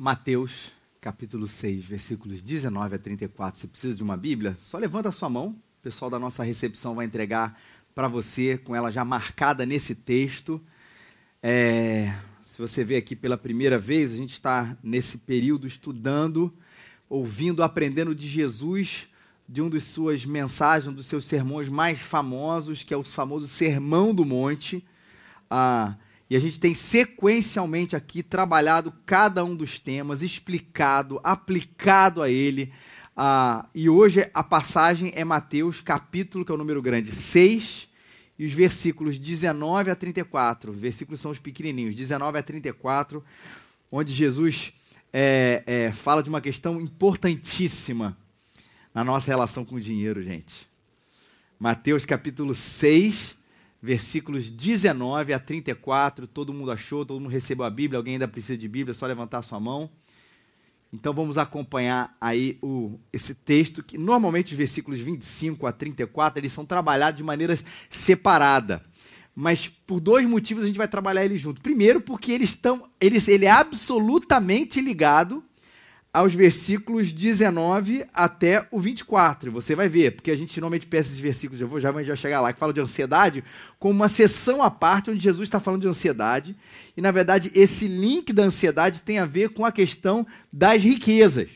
Mateus, capítulo 6, versículos 19 a 34. Se precisa de uma Bíblia, só levanta a sua mão. O pessoal da nossa recepção vai entregar para você, com ela já marcada nesse texto. É, se você vê aqui pela primeira vez, a gente está nesse período estudando, ouvindo, aprendendo de Jesus, de um dos suas mensagens, um dos seus sermões mais famosos, que é o famoso Sermão do Monte. Ah, e a gente tem sequencialmente aqui trabalhado cada um dos temas, explicado, aplicado a ele. Ah, e hoje a passagem é Mateus, capítulo, que é o número grande, 6, e os versículos 19 a 34. Os versículos são os pequenininhos, 19 a 34, onde Jesus é, é, fala de uma questão importantíssima na nossa relação com o dinheiro, gente. Mateus capítulo 6, versículos 19 a 34. Todo mundo achou, todo mundo recebeu a Bíblia. Alguém ainda precisa de Bíblia? É só levantar sua mão. Então vamos acompanhar aí o, esse texto, que normalmente os versículos 25 a 34 eles são trabalhados de maneira separada. Mas por dois motivos a gente vai trabalhar eles juntos. Primeiro, porque eles estão, eles, ele é absolutamente ligado aos versículos 19 até o 24. Você vai ver, porque a gente normalmente pensa esses versículos, eu vou já, já chegar lá, que fala de ansiedade, como uma sessão à parte onde Jesus está falando de ansiedade. E, na verdade, esse link da ansiedade tem a ver com a questão das riquezas.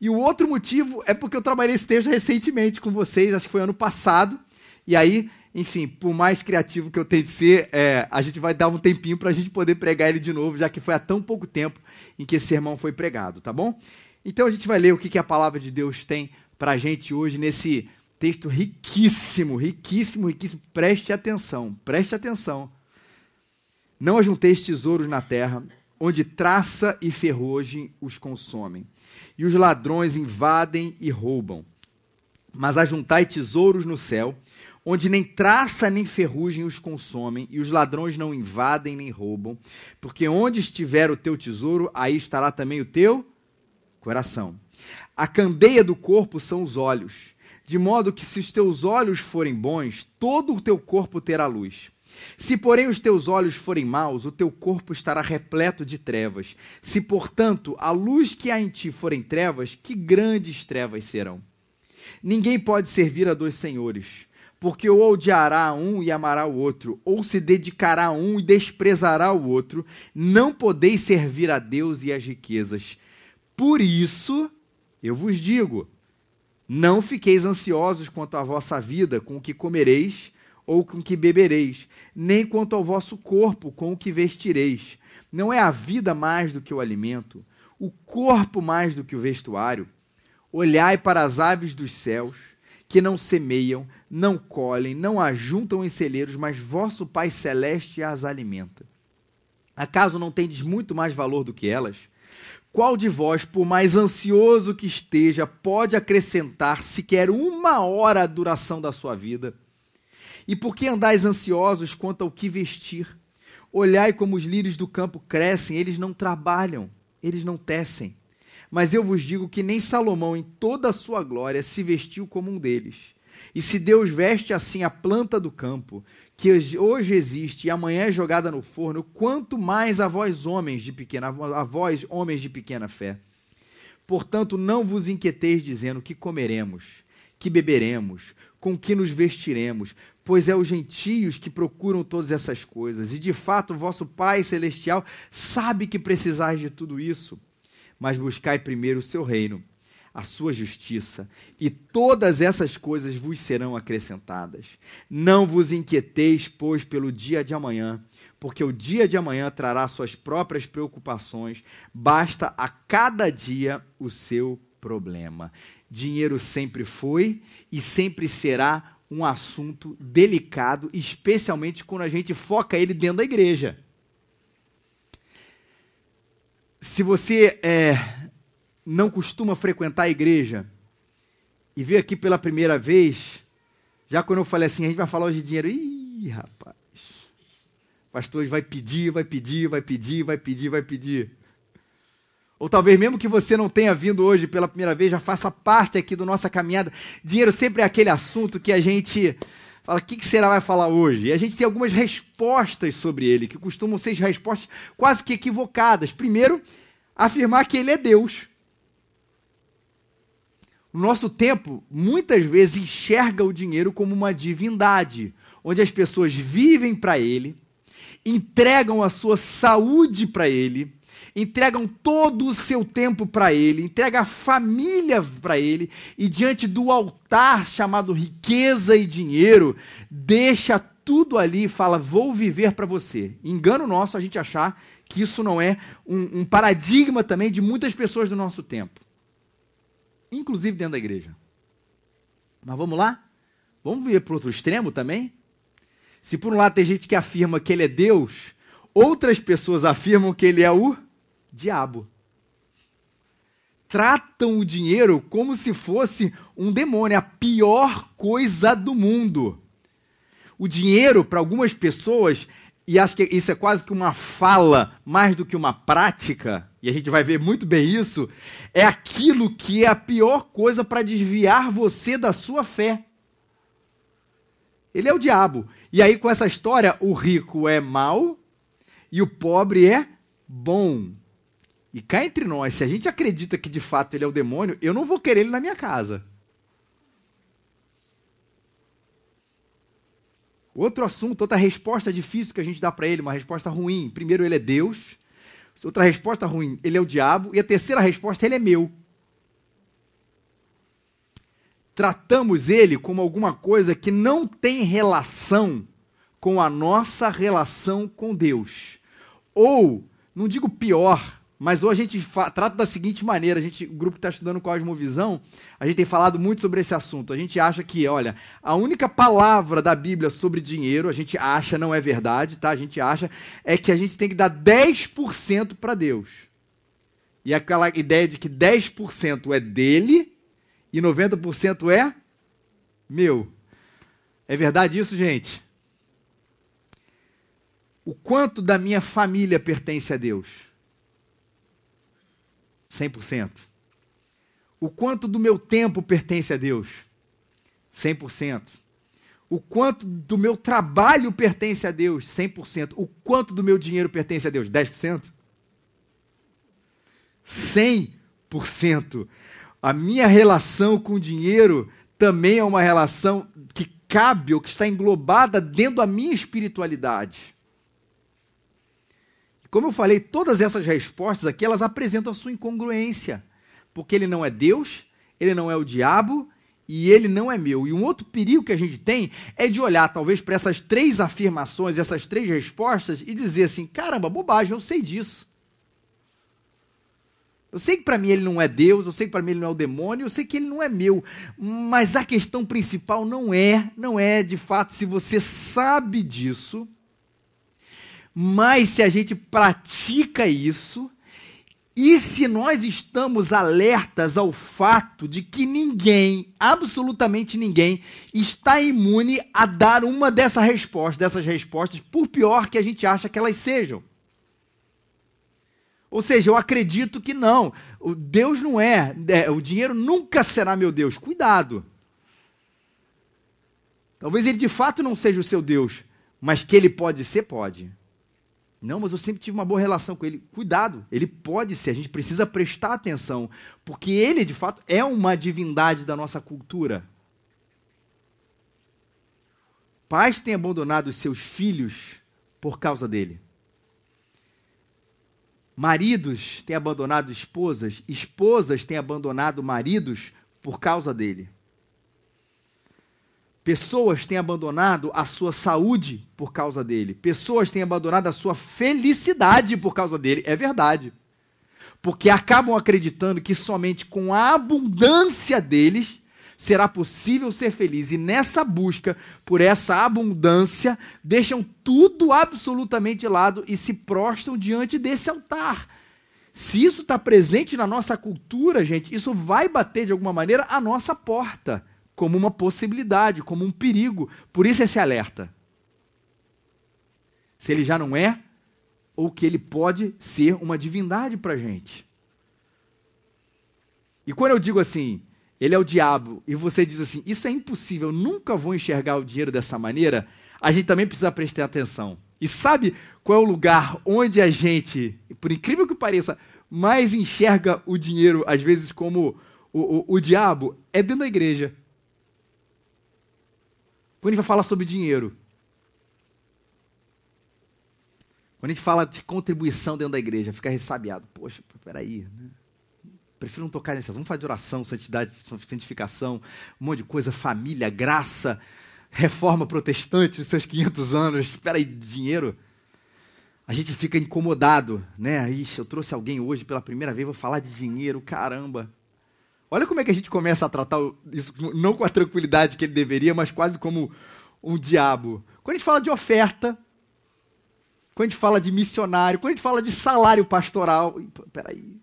E o outro motivo é porque eu trabalhei esse texto recentemente com vocês, acho que foi ano passado, e aí enfim, por mais criativo que eu tente ser, é, a gente vai dar um tempinho para a gente poder pregar ele de novo, já que foi há tão pouco tempo em que esse sermão foi pregado, tá bom? Então a gente vai ler o que, que a palavra de Deus tem para a gente hoje nesse texto riquíssimo, riquíssimo, riquíssimo. Preste atenção, preste atenção. Não ajunteis tesouros na terra, onde traça e ferrugem os consomem, e os ladrões invadem e roubam. Mas ajuntai tesouros no céu, onde nem traça nem ferrugem os consomem, e os ladrões não invadem nem roubam, porque onde estiver o teu tesouro, aí estará também o teu coração. A candeia do corpo são os olhos, de modo que se os teus olhos forem bons, todo o teu corpo terá luz. Se, porém, os teus olhos forem maus, o teu corpo estará repleto de trevas. Se, portanto, a luz que há em ti forem trevas, que grandes trevas serão. Ninguém pode servir a dois senhores porque ou odiará um e amará o outro, ou se dedicará a um e desprezará o outro, não podeis servir a Deus e as riquezas. Por isso, eu vos digo: não fiqueis ansiosos quanto à vossa vida, com o que comereis ou com o que bebereis, nem quanto ao vosso corpo, com o que vestireis. Não é a vida mais do que o alimento, o corpo mais do que o vestuário? Olhai para as aves dos céus que não semeiam, não colhem, não ajuntam em celeiros, mas vosso Pai Celeste as alimenta. Acaso não tendes muito mais valor do que elas? Qual de vós, por mais ansioso que esteja, pode acrescentar sequer uma hora à duração da sua vida? E por que andais ansiosos quanto ao que vestir? Olhai como os lírios do campo crescem, eles não trabalham, eles não tecem. Mas eu vos digo que nem Salomão, em toda a sua glória, se vestiu como um deles. E se Deus veste assim a planta do campo, que hoje existe e amanhã é jogada no forno, quanto mais a vós homens de pequena a vós homens de pequena fé. Portanto, não vos inquieteis dizendo que comeremos, que beberemos, com que nos vestiremos, pois é os gentios que procuram todas essas coisas, e de fato vosso Pai celestial sabe que precisais de tudo isso mas buscai primeiro o seu reino, a sua justiça, e todas essas coisas vos serão acrescentadas. Não vos inquieteis, pois, pelo dia de amanhã, porque o dia de amanhã trará suas próprias preocupações, basta a cada dia o seu problema. Dinheiro sempre foi e sempre será um assunto delicado, especialmente quando a gente foca ele dentro da igreja se você é, não costuma frequentar a igreja e veio aqui pela primeira vez, já quando eu falei assim, a gente vai falar hoje de dinheiro, ih, rapaz, o pastor vai pedir, vai pedir, vai pedir, vai pedir, vai pedir. Ou talvez mesmo que você não tenha vindo hoje pela primeira vez, já faça parte aqui da nossa caminhada. Dinheiro sempre é aquele assunto que a gente fala, o que, que será vai falar hoje? E a gente tem algumas respostas sobre ele, que costumam ser respostas quase que equivocadas. Primeiro, afirmar que ele é Deus. Nosso tempo muitas vezes enxerga o dinheiro como uma divindade, onde as pessoas vivem para ele, entregam a sua saúde para ele, entregam todo o seu tempo para ele, entregam a família para ele e diante do altar chamado riqueza e dinheiro, deixa tudo ali e fala: Vou viver para você. Engano nosso a gente achar que isso não é um, um paradigma também de muitas pessoas do nosso tempo, inclusive dentro da igreja. Mas vamos lá? Vamos vir para o outro extremo também? Se por um lado tem gente que afirma que ele é Deus, outras pessoas afirmam que ele é o diabo. Tratam o dinheiro como se fosse um demônio, a pior coisa do mundo. O dinheiro, para algumas pessoas, e acho que isso é quase que uma fala mais do que uma prática, e a gente vai ver muito bem isso, é aquilo que é a pior coisa para desviar você da sua fé. Ele é o diabo. E aí, com essa história, o rico é mau e o pobre é bom. E cá entre nós, se a gente acredita que de fato ele é o demônio, eu não vou querer ele na minha casa. Outro assunto, outra resposta difícil que a gente dá para ele, uma resposta ruim. Primeiro, ele é Deus. Outra resposta ruim, ele é o diabo. E a terceira resposta, ele é meu. Tratamos ele como alguma coisa que não tem relação com a nossa relação com Deus. Ou, não digo pior, mas hoje a gente trata da seguinte maneira: a gente, o grupo que está estudando Cosmovisão, a gente tem falado muito sobre esse assunto. A gente acha que, olha, a única palavra da Bíblia sobre dinheiro, a gente acha, não é verdade, tá? A gente acha, é que a gente tem que dar 10% para Deus. E aquela ideia de que 10% é dele e 90% é meu. É verdade isso, gente? O quanto da minha família pertence a Deus? 100%. O quanto do meu tempo pertence a Deus? 100%. O quanto do meu trabalho pertence a Deus? 100%. O quanto do meu dinheiro pertence a Deus? 10%? 100%. A minha relação com o dinheiro também é uma relação que cabe ou que está englobada dentro da minha espiritualidade. Como eu falei, todas essas respostas aqui, elas apresentam a sua incongruência. Porque ele não é Deus, ele não é o diabo e ele não é meu. E um outro perigo que a gente tem é de olhar, talvez, para essas três afirmações, essas três respostas e dizer assim: caramba, bobagem, eu sei disso. Eu sei que para mim ele não é Deus, eu sei que para mim ele não é o demônio, eu sei que ele não é meu. Mas a questão principal não é, não é de fato se você sabe disso mas se a gente pratica isso, e se nós estamos alertas ao fato de que ninguém, absolutamente ninguém, está imune a dar uma dessas respostas, dessas respostas, por pior que a gente acha que elas sejam. Ou seja, eu acredito que não. O Deus não é, é, o dinheiro nunca será meu Deus. Cuidado. Talvez ele de fato não seja o seu Deus, mas que ele pode ser, pode. Não, mas eu sempre tive uma boa relação com ele. Cuidado, ele pode ser, a gente precisa prestar atenção, porque ele, de fato, é uma divindade da nossa cultura. Pais têm abandonado seus filhos por causa dele. Maridos têm abandonado esposas, esposas têm abandonado maridos por causa dele. Pessoas têm abandonado a sua saúde por causa dele. Pessoas têm abandonado a sua felicidade por causa dele. É verdade. Porque acabam acreditando que somente com a abundância deles será possível ser feliz. E nessa busca por essa abundância, deixam tudo absolutamente de lado e se prostram diante desse altar. Se isso está presente na nossa cultura, gente, isso vai bater de alguma maneira a nossa porta como uma possibilidade, como um perigo. Por isso esse alerta. Se ele já não é, ou que ele pode ser uma divindade para a gente. E quando eu digo assim, ele é o diabo, e você diz assim, isso é impossível, eu nunca vou enxergar o dinheiro dessa maneira, a gente também precisa prestar atenção. E sabe qual é o lugar onde a gente, por incrível que pareça, mais enxerga o dinheiro, às vezes, como o, o, o diabo, é dentro da igreja. Quando a gente vai falar sobre dinheiro, quando a gente fala de contribuição dentro da igreja, fica ressabiado. Poxa, peraí, né? Prefiro não tocar nessas. Vamos falar de oração, santidade, santificação, um monte de coisa, família, graça, reforma protestante nos seus 500 anos. Espera aí, dinheiro. A gente fica incomodado, né? Ixi, eu trouxe alguém hoje pela primeira vez, vou falar de dinheiro, caramba. Olha como é que a gente começa a tratar isso, não com a tranquilidade que ele deveria, mas quase como um diabo. Quando a gente fala de oferta, quando a gente fala de missionário, quando a gente fala de salário pastoral, peraí,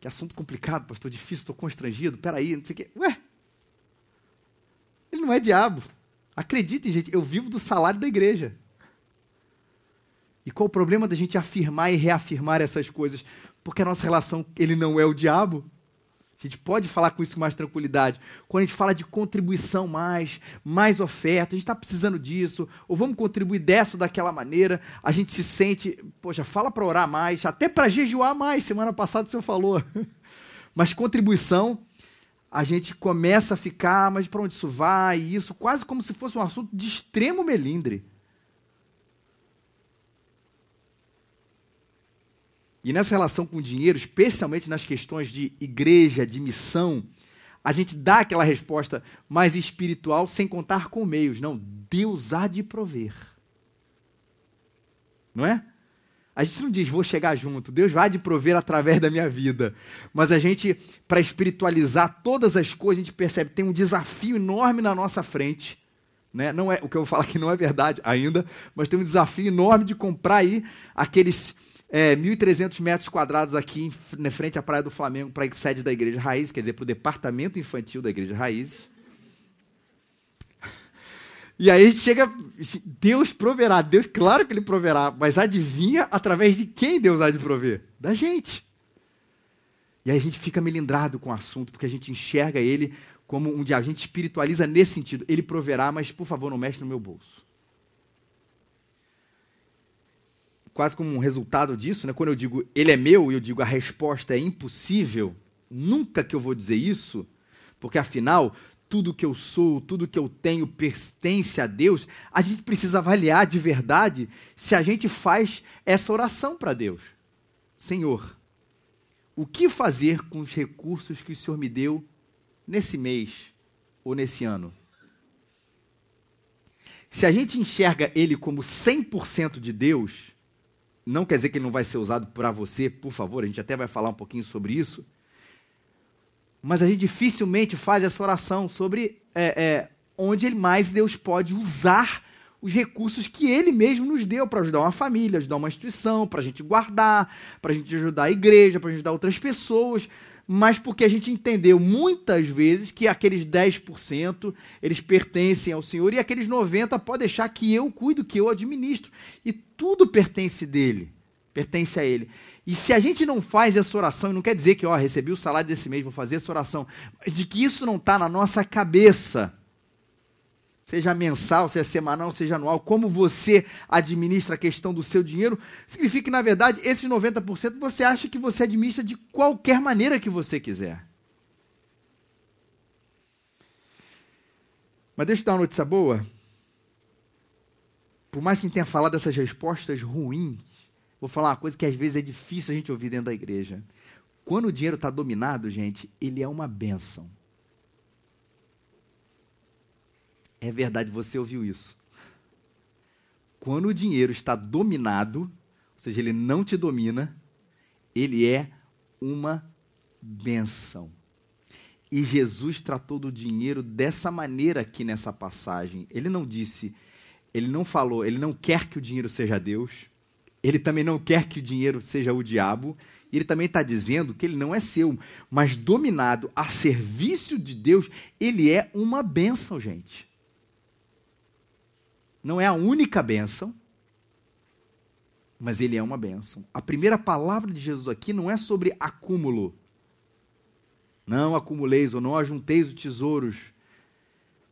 que assunto complicado, pastor, difícil, estou constrangido, peraí, não sei o quê. Ué, ele não é diabo. Acreditem, gente, eu vivo do salário da igreja. E qual o problema da gente afirmar e reafirmar essas coisas? Porque a nossa relação, ele não é o diabo. A gente pode falar com isso com mais tranquilidade. Quando a gente fala de contribuição mais, mais oferta, a gente está precisando disso, ou vamos contribuir dessa ou daquela maneira, a gente se sente, poxa, fala para orar mais, até para jejuar mais. Semana passada o senhor falou. Mas contribuição, a gente começa a ficar, mas para onde isso vai? Isso quase como se fosse um assunto de extremo melindre. E nessa relação com o dinheiro, especialmente nas questões de igreja, de missão, a gente dá aquela resposta mais espiritual sem contar com meios. Não, Deus há de prover. Não é? A gente não diz, vou chegar junto, Deus vai de prover através da minha vida. Mas a gente, para espiritualizar todas as coisas, a gente percebe que tem um desafio enorme na nossa frente. Né? Não é, o que eu falar aqui não é verdade ainda, mas tem um desafio enorme de comprar aí aqueles é, 1.300 metros quadrados aqui em frente à Praia do Flamengo, para a sede da Igreja Raiz, quer dizer, para o departamento infantil da Igreja Raiz. E aí a gente chega, Deus proverá, Deus, claro que Ele proverá, mas adivinha através de quem Deus há de prover? Da gente. E aí a gente fica melindrado com o assunto, porque a gente enxerga Ele como um dia, a gente espiritualiza nesse sentido. Ele proverá, mas por favor não mexe no meu bolso. Quase como um resultado disso, né? quando eu digo ele é meu e eu digo a resposta é impossível, nunca que eu vou dizer isso, porque afinal, tudo que eu sou, tudo que eu tenho pertence a Deus, a gente precisa avaliar de verdade se a gente faz essa oração para Deus. Senhor, o que fazer com os recursos que o Senhor me deu nesse mês ou nesse ano? Se a gente enxerga ele como 100% de Deus, não quer dizer que ele não vai ser usado para você, por favor, a gente até vai falar um pouquinho sobre isso. Mas a gente dificilmente faz essa oração sobre é, é, onde mais Deus pode usar os recursos que Ele mesmo nos deu para ajudar uma família, ajudar uma instituição, para a gente guardar, para a gente ajudar a igreja, para ajudar outras pessoas mas porque a gente entendeu muitas vezes que aqueles 10% eles pertencem ao Senhor e aqueles 90% pode deixar que eu cuido, que eu administro. E tudo pertence dele, pertence a ele. E se a gente não faz essa oração, não quer dizer que, ó, recebi o salário desse mês, vou fazer essa oração, mas de que isso não está na nossa cabeça, seja mensal, seja semanal, seja anual, como você administra a questão do seu dinheiro, significa que, na verdade, esses 90% você acha que você administra de qualquer maneira que você quiser. Mas deixa eu dar uma notícia boa. Por mais que a gente tenha falado dessas respostas ruins, vou falar uma coisa que às vezes é difícil a gente ouvir dentro da igreja. Quando o dinheiro está dominado, gente, ele é uma benção. É verdade, você ouviu isso. Quando o dinheiro está dominado, ou seja, ele não te domina, ele é uma benção. E Jesus tratou do dinheiro dessa maneira aqui nessa passagem. Ele não disse, ele não falou, ele não quer que o dinheiro seja Deus, ele também não quer que o dinheiro seja o diabo, e ele também está dizendo que ele não é seu, mas dominado a serviço de Deus, ele é uma bênção, gente não é a única bênção, mas ele é uma bênção. A primeira palavra de Jesus aqui não é sobre acúmulo. Não acumuleis ou não ajunteis os tesouros.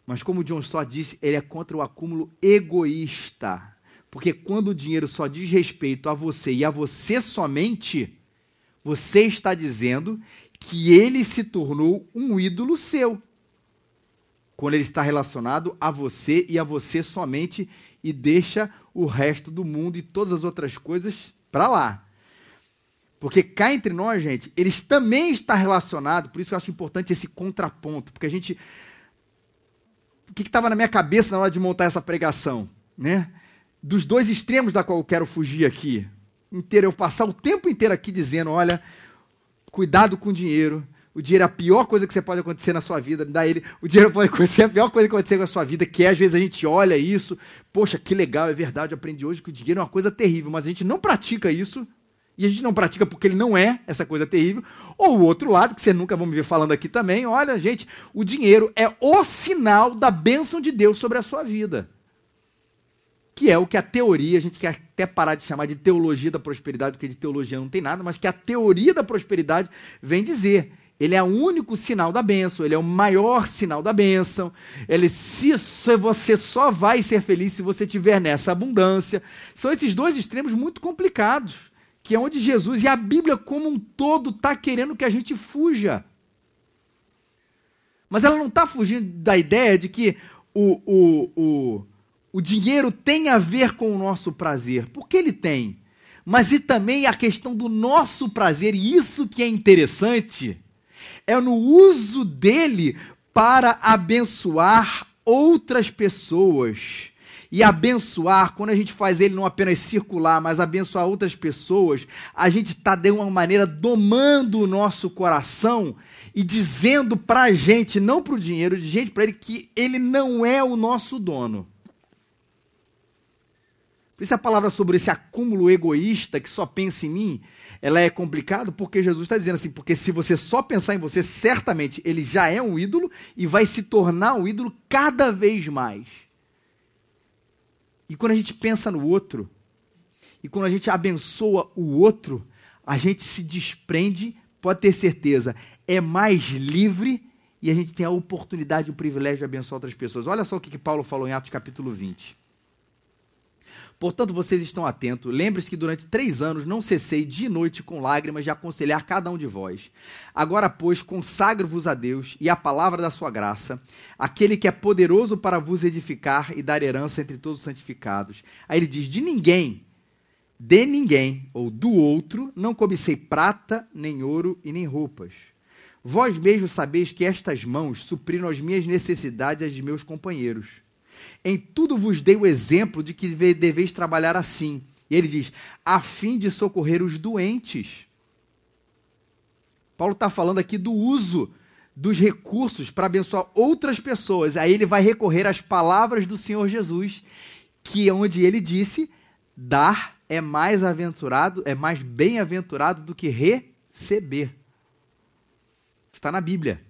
Mas como John Stott disse, ele é contra o acúmulo egoísta. Porque quando o dinheiro só diz respeito a você e a você somente, você está dizendo que ele se tornou um ídolo seu. Quando ele está relacionado a você e a você somente e deixa o resto do mundo e todas as outras coisas para lá. Porque cá entre nós, gente, eles também está relacionado, por isso eu acho importante esse contraponto, porque a gente o que estava na minha cabeça na hora de montar essa pregação, né? Dos dois extremos da qual eu quero fugir aqui. Inteiro, eu passar o tempo inteiro aqui dizendo, olha, cuidado com o dinheiro. O dinheiro é a pior coisa que você pode acontecer na sua vida. Dá ele, o dinheiro pode ser a pior coisa que acontecer na sua vida, que é, às vezes a gente olha isso, poxa, que legal, é verdade, aprendi hoje que o dinheiro é uma coisa terrível, mas a gente não pratica isso, e a gente não pratica porque ele não é essa coisa terrível. Ou o outro lado, que você nunca vai me ver falando aqui também, olha, gente, o dinheiro é o sinal da bênção de Deus sobre a sua vida que é o que a teoria, a gente quer até parar de chamar de teologia da prosperidade, porque de teologia não tem nada, mas que a teoria da prosperidade vem dizer. Ele é o único sinal da bênção, ele é o maior sinal da bênção. Ele, se você só vai ser feliz se você tiver nessa abundância. São esses dois extremos muito complicados, que é onde Jesus e a Bíblia como um todo está querendo que a gente fuja. Mas ela não está fugindo da ideia de que o, o, o, o dinheiro tem a ver com o nosso prazer, porque ele tem. Mas e também a questão do nosso prazer, e isso que é interessante, é no uso dele para abençoar outras pessoas. E abençoar, quando a gente faz ele não apenas circular, mas abençoar outras pessoas, a gente está de uma maneira domando o nosso coração e dizendo para a gente, não para o dinheiro, de gente para ele, que ele não é o nosso dono. Por isso a palavra sobre esse acúmulo egoísta que só pensa em mim, ela é complicada porque Jesus está dizendo assim, porque se você só pensar em você, certamente ele já é um ídolo e vai se tornar um ídolo cada vez mais. E quando a gente pensa no outro, e quando a gente abençoa o outro, a gente se desprende, pode ter certeza, é mais livre e a gente tem a oportunidade, o privilégio de abençoar outras pessoas. Olha só o que, que Paulo falou em Atos capítulo 20. Portanto, vocês estão atentos. Lembre-se que durante três anos não cessei de noite com lágrimas de aconselhar cada um de vós. Agora, pois, consagro-vos a Deus e a palavra da sua graça, aquele que é poderoso para vos edificar e dar herança entre todos os santificados. Aí ele diz: De ninguém, de ninguém, ou do outro, não cobicei prata, nem ouro e nem roupas. Vós mesmos sabeis que estas mãos supriram as minhas necessidades e as de meus companheiros. Em tudo vos dei o exemplo de que deveis trabalhar assim. E ele diz: a fim de socorrer os doentes. Paulo está falando aqui do uso dos recursos para abençoar outras pessoas. Aí ele vai recorrer às palavras do Senhor Jesus, que é onde ele disse: dar é mais aventurado, é mais bem-aventurado do que receber. Está na Bíblia.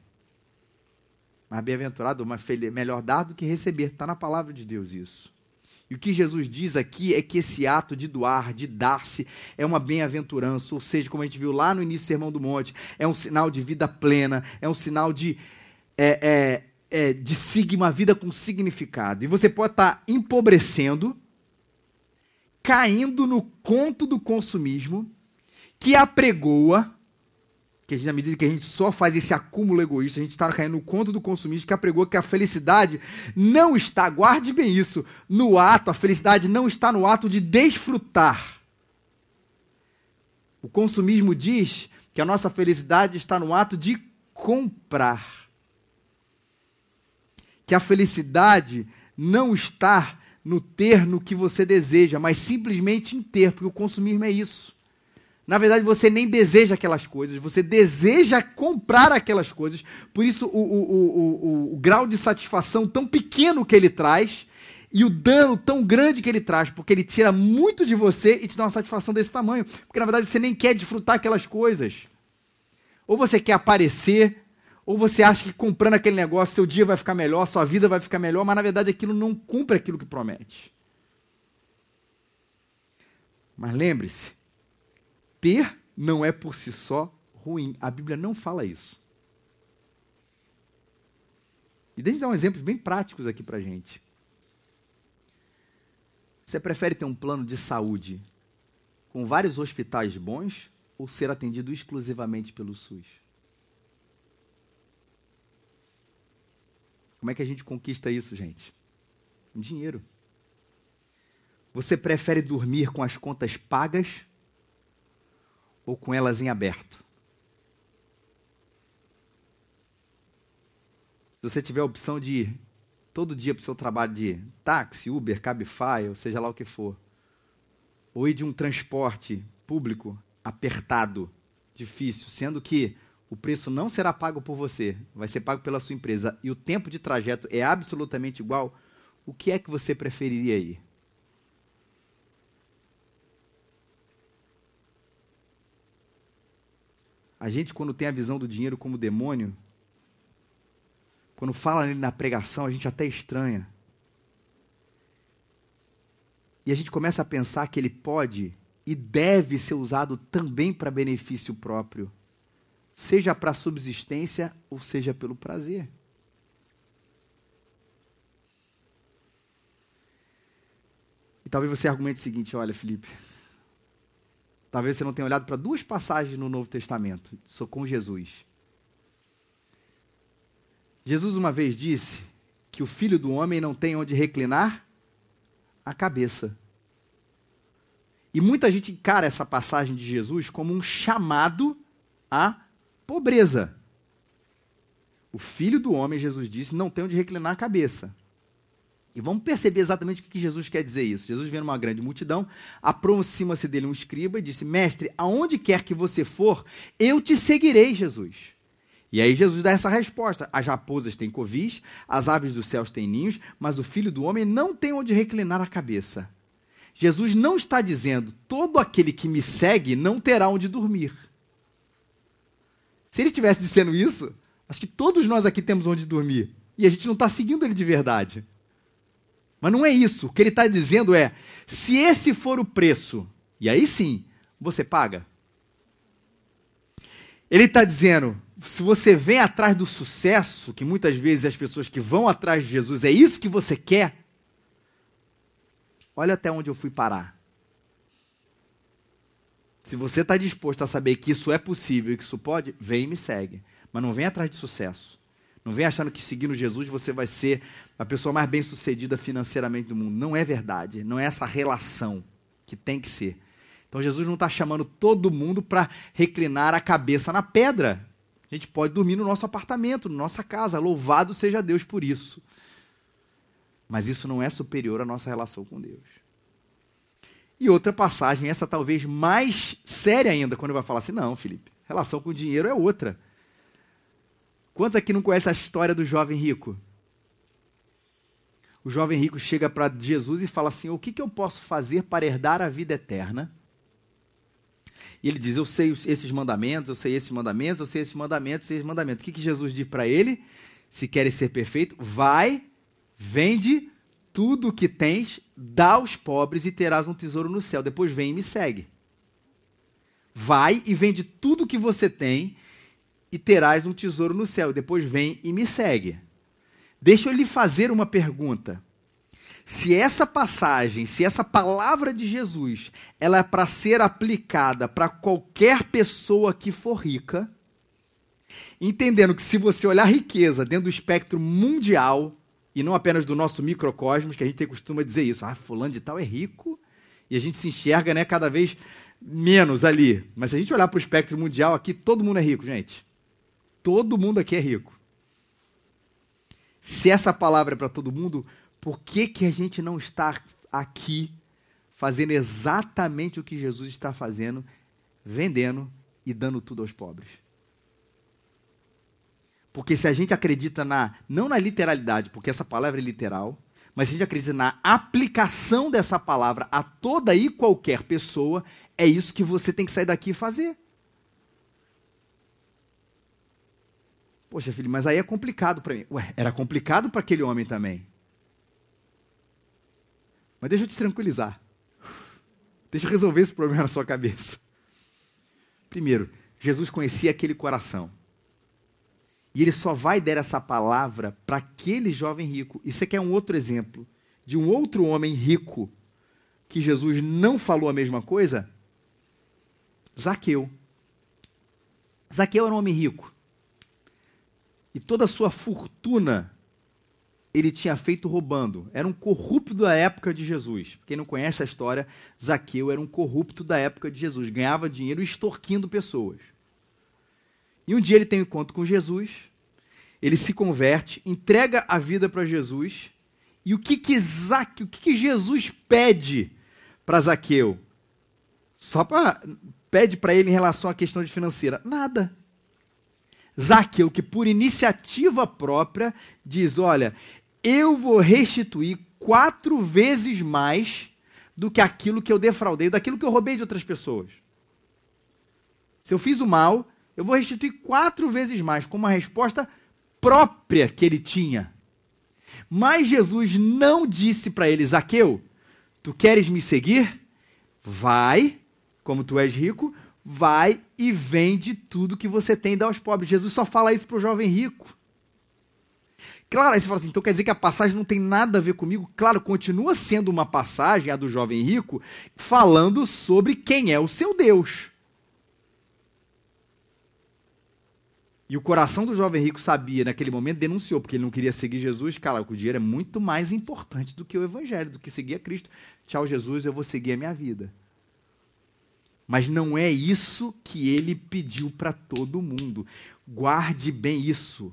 Mais bem-aventurado, melhor dar do que receber. Está na palavra de Deus isso. E o que Jesus diz aqui é que esse ato de doar, de dar-se, é uma bem-aventurança, ou seja, como a gente viu lá no início do Sermão do Monte, é um sinal de vida plena, é um sinal de, é, é, é, de uma vida com significado. E você pode estar empobrecendo, caindo no conto do consumismo, que apregoa que gente, na medida que a gente só faz esse acúmulo egoísta, a gente está caindo no conto do consumista que apregou que a felicidade não está, guarde bem isso, no ato, a felicidade não está no ato de desfrutar. O consumismo diz que a nossa felicidade está no ato de comprar. Que a felicidade não está no ter no que você deseja, mas simplesmente em ter, porque o consumismo é isso. Na verdade, você nem deseja aquelas coisas, você deseja comprar aquelas coisas. Por isso, o, o, o, o, grau de satisfação tão pequeno que ele traz e o dano tão grande que ele traz, porque ele tira muito de você e te dá uma satisfação desse tamanho. Porque, na verdade, você nem quer desfrutar aquelas coisas. Ou você quer aparecer, ou você acha que comprando aquele negócio seu dia vai ficar melhor, sua vida vai ficar melhor, mas na verdade aquilo não cumpre aquilo que promete. Mas lembre-se, ter não é por si só ruim. A Bíblia não fala isso. E deixa eu dar um exemplos bem práticos aqui para gente. Você prefere ter um plano de saúde com vários hospitais bons ou ser atendido exclusivamente pelo SUS? Como é que a gente conquista isso, gente? Dinheiro. Você prefere dormir com as contas pagas ou com elas em aberto? Se você tiver a opção de ir todo dia para o seu trabalho de táxi, Uber, Cabify, ou seja lá o que for, ou ir de um transporte público apertado, difícil, sendo que o preço não será pago por você, vai ser pago pela sua empresa e o tempo de trajeto é absolutamente igual, o que é que você preferiria ir? A gente, quando tem a visão do dinheiro como demônio, quando fala nele na pregação, a gente até estranha. E a gente começa a pensar que ele pode e deve ser usado também para benefício próprio, seja para subsistência ou seja pelo prazer. E talvez você argumente o seguinte: olha, Felipe, talvez você não tenha olhado para duas passagens no Novo Testamento, sou com Jesus. Jesus uma vez disse que o filho do homem não tem onde reclinar a cabeça. E muita gente encara essa passagem de Jesus como um chamado à pobreza. O filho do homem, Jesus disse, não tem onde reclinar a cabeça. E vamos perceber exatamente o que Jesus quer dizer isso. Jesus vendo uma grande multidão, aproxima-se dele um escriba e disse: Mestre, aonde quer que você for, eu te seguirei, Jesus. E aí Jesus dá essa resposta: As raposas têm covis, as aves dos céus têm ninhos, mas o filho do homem não tem onde reclinar a cabeça. Jesus não está dizendo, todo aquele que me segue não terá onde dormir. Se ele estivesse dizendo isso, acho que todos nós aqui temos onde dormir. E a gente não está seguindo ele de verdade. Mas não é isso. O que ele está dizendo é: se esse for o preço, e aí sim, você paga. Ele está dizendo: se você vem atrás do sucesso, que muitas vezes as pessoas que vão atrás de Jesus é isso que você quer, Olha até onde eu fui parar. Se você está disposto a saber que isso é possível e que isso pode, vem e me segue. Mas não vem atrás de sucesso. Não vem achando que seguindo Jesus você vai ser a pessoa mais bem sucedida financeiramente do mundo. Não é verdade. Não é essa relação que tem que ser. Então Jesus não está chamando todo mundo para reclinar a cabeça na pedra. A gente pode dormir no nosso apartamento, na nossa casa. Louvado seja Deus por isso. Mas isso não é superior à nossa relação com Deus. E outra passagem, essa talvez mais séria ainda, quando vai falar assim: não, Felipe, relação com dinheiro é outra. Quantos aqui não conhecem a história do jovem rico? O jovem rico chega para Jesus e fala assim: O que, que eu posso fazer para herdar a vida eterna? E ele diz: Eu sei esses mandamentos, eu sei esses mandamentos, eu sei esses mandamentos, sei esses mandamentos. O que, que Jesus diz para ele? Se queres ser perfeito, vai, Vende tudo o que tens, dá aos pobres e terás um tesouro no céu. Depois vem e me segue. Vai e vende tudo o que você tem e terás um tesouro no céu. Depois vem e me segue. Deixa eu lhe fazer uma pergunta. Se essa passagem, se essa palavra de Jesus, ela é para ser aplicada para qualquer pessoa que for rica, entendendo que se você olhar riqueza dentro do espectro mundial, e não apenas do nosso microcosmos, que a gente tem costuma dizer isso. Ah, fulano de tal é rico, e a gente se enxerga né, cada vez menos ali. Mas se a gente olhar para o espectro mundial, aqui todo mundo é rico, gente. Todo mundo aqui é rico. Se essa palavra é para todo mundo, por que, que a gente não está aqui fazendo exatamente o que Jesus está fazendo, vendendo e dando tudo aos pobres? Porque se a gente acredita na, não na literalidade, porque essa palavra é literal, mas se a gente acredita na aplicação dessa palavra a toda e qualquer pessoa, é isso que você tem que sair daqui e fazer. Poxa, filho, mas aí é complicado para mim. Ué, era complicado para aquele homem também. Mas deixa eu te tranquilizar. Deixa eu resolver esse problema na sua cabeça. Primeiro, Jesus conhecia aquele coração. E ele só vai dar essa palavra para aquele jovem rico. E você quer um outro exemplo de um outro homem rico que Jesus não falou a mesma coisa? Zaqueu. Zaqueu era um homem rico. E toda a sua fortuna ele tinha feito roubando. Era um corrupto da época de Jesus. Quem não conhece a história, Zaqueu era um corrupto da época de Jesus. Ganhava dinheiro extorquindo pessoas. E um dia ele tem um encontro com Jesus, ele se converte, entrega a vida para Jesus. E o que que, Zaque, o que, que Jesus pede para Zaqueu? Só para pede para ele em relação à questão de financeira? Nada. Zaqueu, que por iniciativa própria diz: Olha, eu vou restituir quatro vezes mais do que aquilo que eu defraudei, daquilo que eu roubei de outras pessoas. Se eu fiz o mal, eu vou restituir quatro vezes mais, como uma resposta própria que ele tinha. Mas Jesus não disse para ele, Zaqueu, tu queres me seguir? Vai, como tu és rico, vai e vende tudo que você tem e dá aos pobres. Jesus só fala isso para o jovem rico. Claro, aí você fala assim, então quer dizer que a passagem não tem nada a ver comigo? Claro, continua sendo uma passagem, a do jovem rico, falando sobre quem é o seu Deus. E o coração do jovem rico sabia, naquele momento, denunciou, porque ele não queria seguir Jesus. Cara, o dinheiro é muito mais importante do que o evangelho, do que seguir a Cristo. Tchau, Jesus, eu vou seguir a minha vida. Mas não é isso que ele pediu para todo mundo. Guarde bem isso.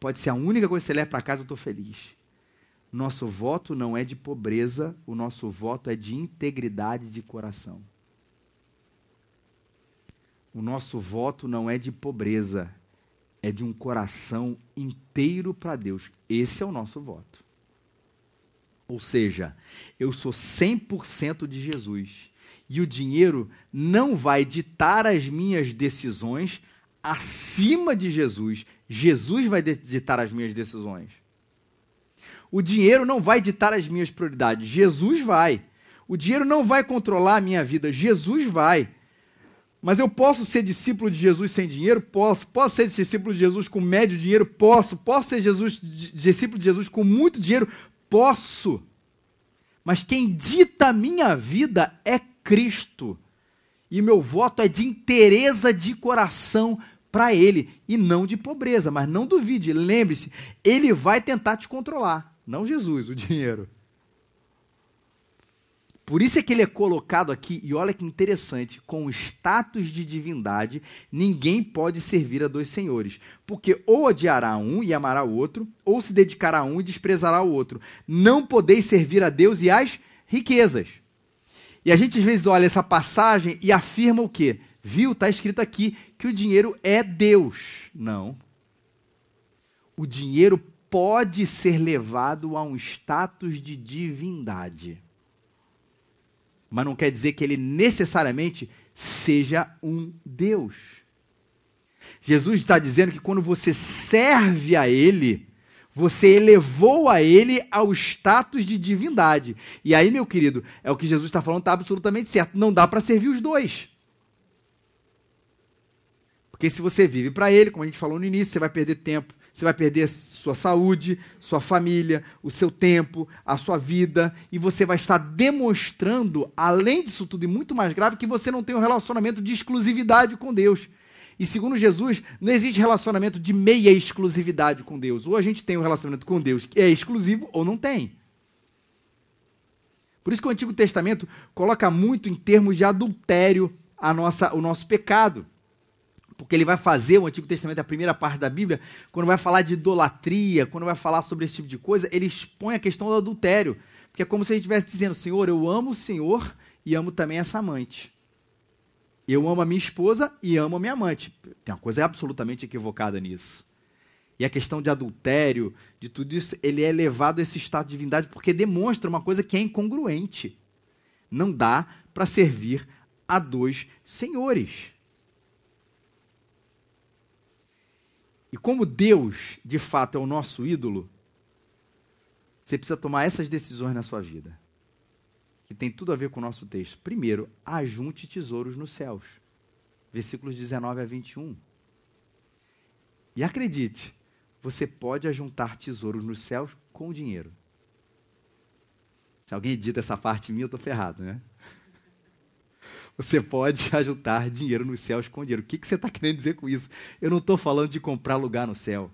Pode ser a única coisa que você leva para casa, eu estou feliz. Nosso voto não é de pobreza, o nosso voto é de integridade de coração. O nosso voto não é de pobreza, é de um coração inteiro para Deus. Esse é o nosso voto. Ou seja, eu sou 100% de Jesus. E o dinheiro não vai ditar as minhas decisões acima de Jesus. Jesus vai ditar as minhas decisões. O dinheiro não vai ditar as minhas prioridades, Jesus vai. O dinheiro não vai controlar a minha vida, Jesus vai. Mas eu posso ser discípulo de Jesus sem dinheiro? Posso. Posso ser discípulo de Jesus com médio dinheiro? Posso. Posso ser Jesus, discípulo de Jesus com muito dinheiro? Posso. Mas quem dita a minha vida é Cristo. E meu voto é de inteireza de coração para ele e não de pobreza. Mas não duvide, lembre-se, ele vai tentar te controlar, não Jesus, o dinheiro. Por isso é que ele é colocado aqui, e olha que interessante, com o status de divindade, ninguém pode servir a dois senhores, porque ou odiará um e amará o outro, ou se dedicará a um e desprezará o outro. Não podeis servir a Deus e às riquezas. E a gente às vezes olha essa passagem e afirma o quê? Viu? Está escrito aqui que o dinheiro é Deus. Não. O dinheiro pode ser levado a um status de divindade. Mas não quer dizer que ele necessariamente seja um Deus. Jesus está dizendo que quando você serve a Ele, você elevou a Ele ao status de divindade. E aí, meu querido, é o que Jesus está falando, está absolutamente certo. Não dá para servir os dois. Porque se você vive para ele, como a gente falou no início, você vai perder tempo, você vai perder sua saúde, sua família, o seu tempo, a sua vida, e você vai estar demonstrando, além disso tudo e muito mais grave, que você não tem um relacionamento de exclusividade com Deus. E segundo Jesus, não existe relacionamento de meia exclusividade com Deus. Ou a gente tem um relacionamento com Deus que é exclusivo ou não tem. Por isso que o Antigo Testamento coloca muito em termos de adultério a nossa, o nosso pecado porque ele vai fazer, o Antigo Testamento, a primeira parte da Bíblia, quando vai falar de idolatria, quando vai falar sobre esse tipo de coisa, ele expõe a questão do adultério. Porque é como se ele estivesse dizendo, Senhor, eu amo o Senhor e amo também essa amante. Eu amo a minha esposa e amo a minha amante. Tem uma coisa absolutamente equivocada nisso. E a questão de adultério, de tudo isso, ele é levado a esse estado de divindade porque demonstra uma coisa que é incongruente. Não dá para servir a dois senhores. E como Deus, de fato, é o nosso ídolo, você precisa tomar essas decisões na sua vida. Tem tudo a ver com o nosso texto. Primeiro, ajunte tesouros nos céus. Versículos 19 a 21. E acredite, você pode ajuntar tesouros nos céus com dinheiro. Se alguém edita essa parte minha, eu estou ferrado, né? Você pode ajuntar dinheiro nos céus com dinheiro. O que, que você está querendo dizer com isso? Eu não estou falando de comprar lugar no céu.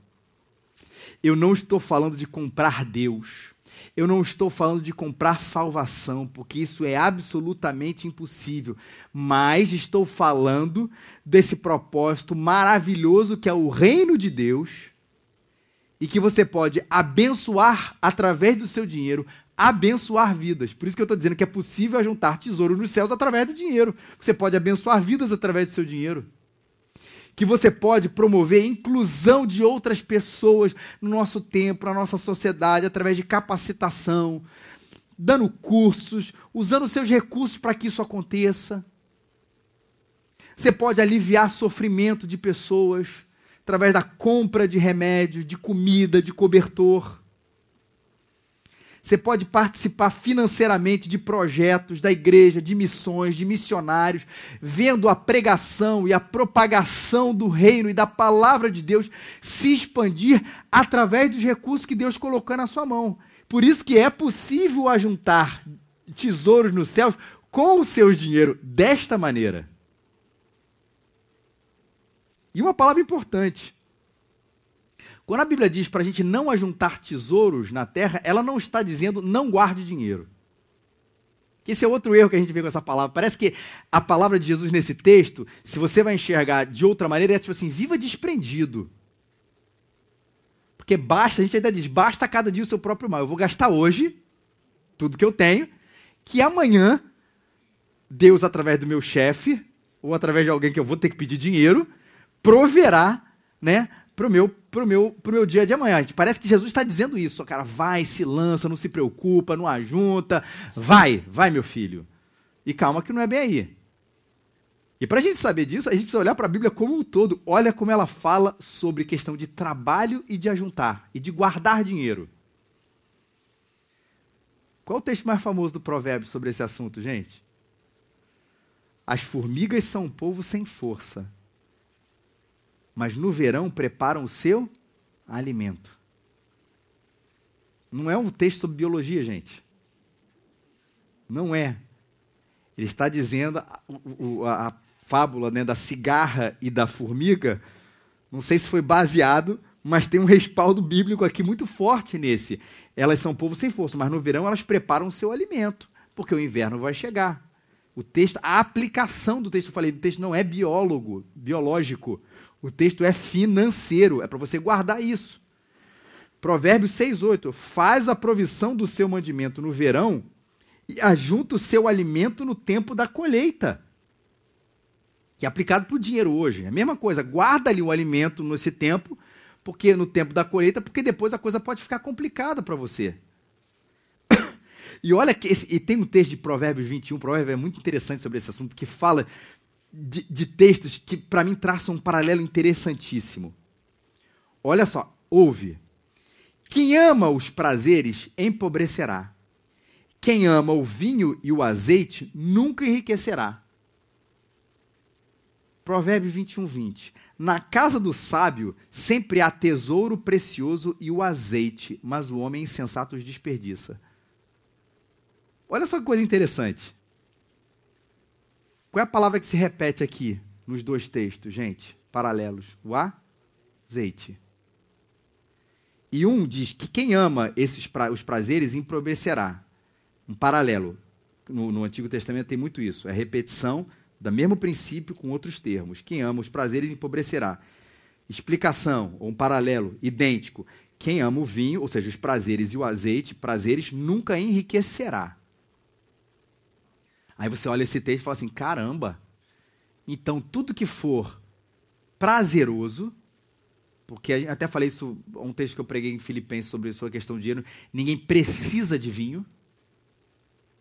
Eu não estou falando de comprar Deus. Eu não estou falando de comprar salvação, porque isso é absolutamente impossível. Mas estou falando desse propósito maravilhoso que é o reino de Deus e que você pode abençoar através do seu dinheiro, abençoar vidas. Por isso que eu estou dizendo que é possível juntar tesouro nos céus através do dinheiro. Você pode abençoar vidas através do seu dinheiro que você pode promover inclusão de outras pessoas no nosso tempo, na nossa sociedade, através de capacitação, dando cursos, usando seus recursos para que isso aconteça. Você pode aliviar sofrimento de pessoas através da compra de remédio, de comida, de cobertor. Você pode participar financeiramente de projetos da igreja, de missões, de missionários, vendo a pregação e a propagação do reino e da palavra de Deus se expandir através dos recursos que Deus colocou na sua mão. Por isso que é possível ajuntar tesouros nos céus com o seu dinheiro desta maneira. E uma palavra importante. Quando a Bíblia diz para a gente não ajuntar tesouros na terra, ela não está dizendo não guarde dinheiro. Esse é outro erro que a gente vê com essa palavra. Parece que a palavra de Jesus nesse texto, se você vai enxergar de outra maneira, é tipo assim: viva desprendido. Porque basta, a gente ainda diz, basta cada dia o seu próprio mal. Eu vou gastar hoje tudo que eu tenho, que amanhã Deus, através do meu chefe, ou através de alguém que eu vou ter que pedir dinheiro, proverá né, para o meu, pro meu, pro meu dia de amanhã. Parece que Jesus está dizendo isso. Cara vai, se lança, não se preocupa, não ajunta. Vai, vai, meu filho. E calma que não é bem aí. E para a gente saber disso, a gente precisa olhar para a Bíblia como um todo. Olha como ela fala sobre questão de trabalho e de ajuntar, e de guardar dinheiro. Qual o texto mais famoso do provérbio sobre esse assunto, gente? As formigas são um povo sem força, mas no verão preparam o seu alimento. Não é um texto sobre biologia, gente. Não é. Ele está dizendo a, a, a fábula né, da cigarra e da formiga. Não sei se foi baseado, mas tem um respaldo bíblico aqui muito forte nesse. Elas são povo sem força, mas no verão elas preparam o seu alimento, porque o inverno vai chegar. O texto, a aplicação do texto, eu falei, o texto não é biólogo, biológico. O texto é financeiro, é para você guardar isso. Provérbios 6,8: Faz a provisão do seu mandamento no verão e ajunta o seu alimento no tempo da colheita. Que é aplicado para o dinheiro hoje. É a mesma coisa, guarda ali o alimento nesse tempo, porque no tempo da colheita, porque depois a coisa pode ficar complicada para você. E olha que esse, e tem um texto de Provérbios 21, Provérbios é muito interessante sobre esse assunto, que fala de, de textos que, para mim, traçam um paralelo interessantíssimo. Olha só, ouve. Quem ama os prazeres empobrecerá. Quem ama o vinho e o azeite nunca enriquecerá. Provérbio 21, 20. Na casa do sábio sempre há tesouro precioso e o azeite, mas o homem insensato os desperdiça. Olha só que coisa interessante. Qual é a palavra que se repete aqui nos dois textos, gente? Paralelos. O azeite. E um diz que quem ama esses pra, os prazeres empobrecerá. Um paralelo. No, no, Antigo Testamento tem muito isso. É repetição do mesmo princípio com outros termos. Quem ama os prazeres empobrecerá. Explicação, ou um paralelo idêntico. Quem ama o vinho, ou seja, os prazeres e o azeite, prazeres nunca enriquecerá. Aí você olha esse texto e fala assim: caramba, então tudo que for prazeroso, porque até falei isso, um texto que eu preguei em Filipenses sobre a questão de dinheiro, ninguém precisa de vinho,